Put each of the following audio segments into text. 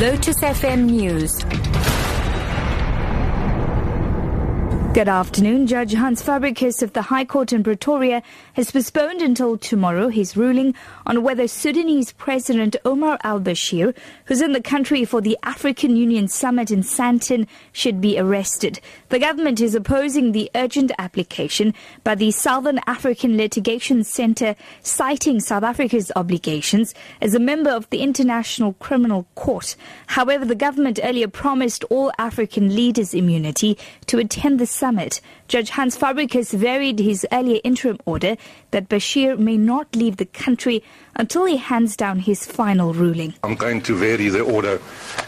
Lotus FM News. Good afternoon. Judge Hans Fabricius of the High Court in Pretoria has postponed until tomorrow his ruling on whether Sudanese President Omar al-Bashir, who's in the country for the African Union summit in Sandton, should be arrested. The government is opposing the urgent application by the Southern African Litigation Centre, citing South Africa's obligations as a member of the International Criminal Court. However, the government earlier promised all African leaders immunity to attend the summit. Judge Hans Fabricius varied his earlier interim order that Bashir may not leave the country until he hands down his final ruling. I'm going to vary the order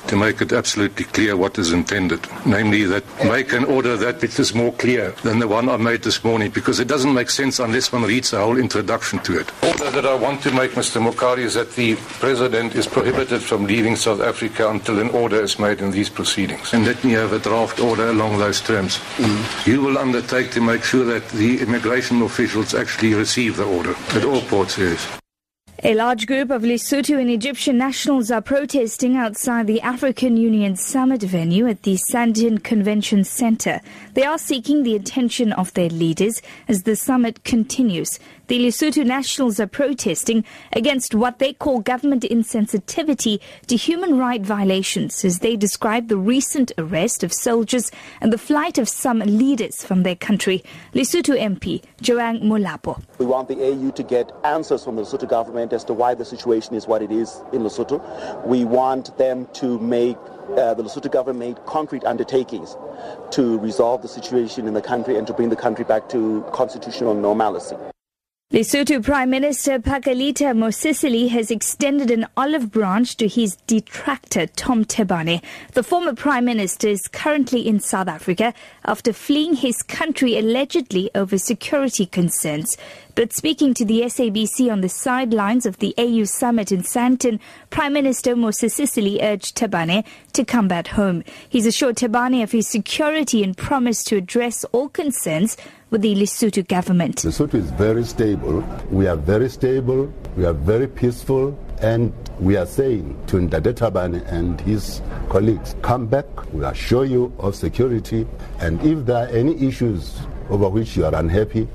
to make it absolutely clear what is intended, namely that make an order that which is more clear than the one I made this morning, because it doesn't make sense unless one reads the whole introduction to it. Order that I want to make, Mr. Mokhari, is that the President is prohibited from leaving South Africa until an order is made in these proceedings. And let me have a draft order along those terms. Mm. You will undertake to make sure that the immigration officials actually receive the order at all ports, yes. A large group of Lesotho and Egyptian nationals are protesting outside the African Union summit venue at the Sandton Convention Center. They are seeking the attention of their leaders as the summit continues. The Lesotho nationals are protesting against what they call government insensitivity to human right violations as they describe the recent arrest of soldiers and the flight of some leaders from their country. Lesotho MP Joang Molapo. We want the AU to get answers from the Lesotho government as to why the situation is what it is in Lesotho. We want them to make uh, the Lesotho government made concrete undertakings to resolve the situation in the country and to bring the country back to constitutional normalcy. Lesotho Prime Minister Pakalitha Mosisili has extended an olive branch to his detractor Tom Thabane. The former Prime Minister is currently in South Africa after fleeing his country allegedly over security concerns. But speaking to the SABC on the sidelines of the AU summit in Sandton, Prime Minister Mosisili urged Thabane to come back home. He's assured Thabane of his security and promised to address all concerns with the Lesotho government. Lesotho is very stable. We are very stable. We are very peaceful. And we are saying to Ntate Thabane and his colleagues, come back. We assure you of security. And if there are any issues over which you are unhappy,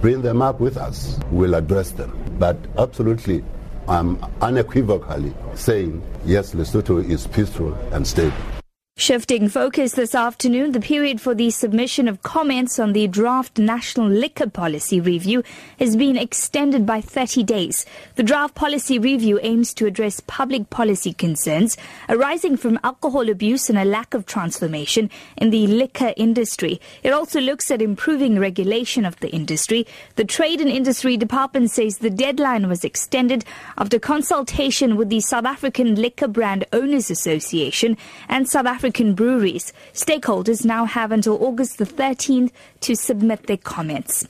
bring them up with us. We'll address them. But absolutely, I'm unequivocally saying, yes, Lesotho is peaceful and stable. Shifting focus this afternoon, the period for the submission of comments on the draft National Liquor Policy Review has been extended by 30 days. The draft policy review aims to address public policy concerns arising from alcohol abuse and a lack of transformation in the liquor industry. It also looks at improving regulation of the industry. The Trade and Industry Department says the deadline was extended after consultation with the South African Liquor Brand Owners Association and South African African breweries. Stakeholders now have until August the 13th to submit their comments.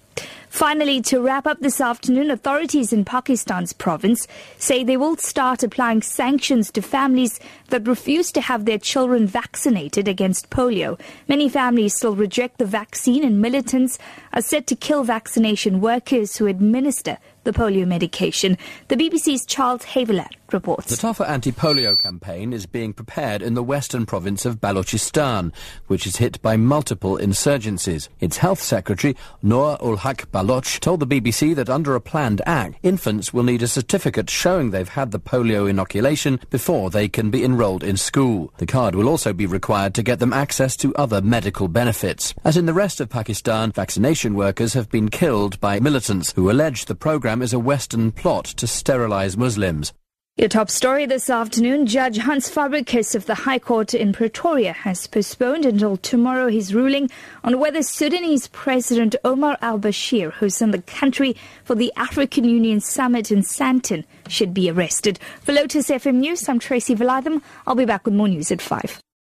Finally, to wrap up this afternoon, authorities in Pakistan's province say they will start applying sanctions to families that refuse to have their children vaccinated against polio. Many families still reject the vaccine, and militants are set to kill vaccination workers who administer the polio medication. The BBC's Charles Haviland reports. The tougher anti-polio campaign is being prepared in the western province of Balochistan, which is hit by multiple insurgencies. Its health secretary, Noor ul Haq Baloch, told the BBC that under a planned act, infants will need a certificate showing they've had the polio inoculation before they can be enrolled in school. The card will also be required to get them access to other medical benefits. As in the rest of Pakistan, vaccination workers have been killed by militants who allege the program is a Western plot to sterilize Muslims. Your top story this afternoon Judge Hans Fabricius of the High Court in Pretoria has postponed until tomorrow his ruling on whether Sudanese President Omar al Bashir, who's in the country for the African Union summit in Sandton, should be arrested. For Lotus FM News, I'm Tracy Valaydham. I'll be back with more news at 5.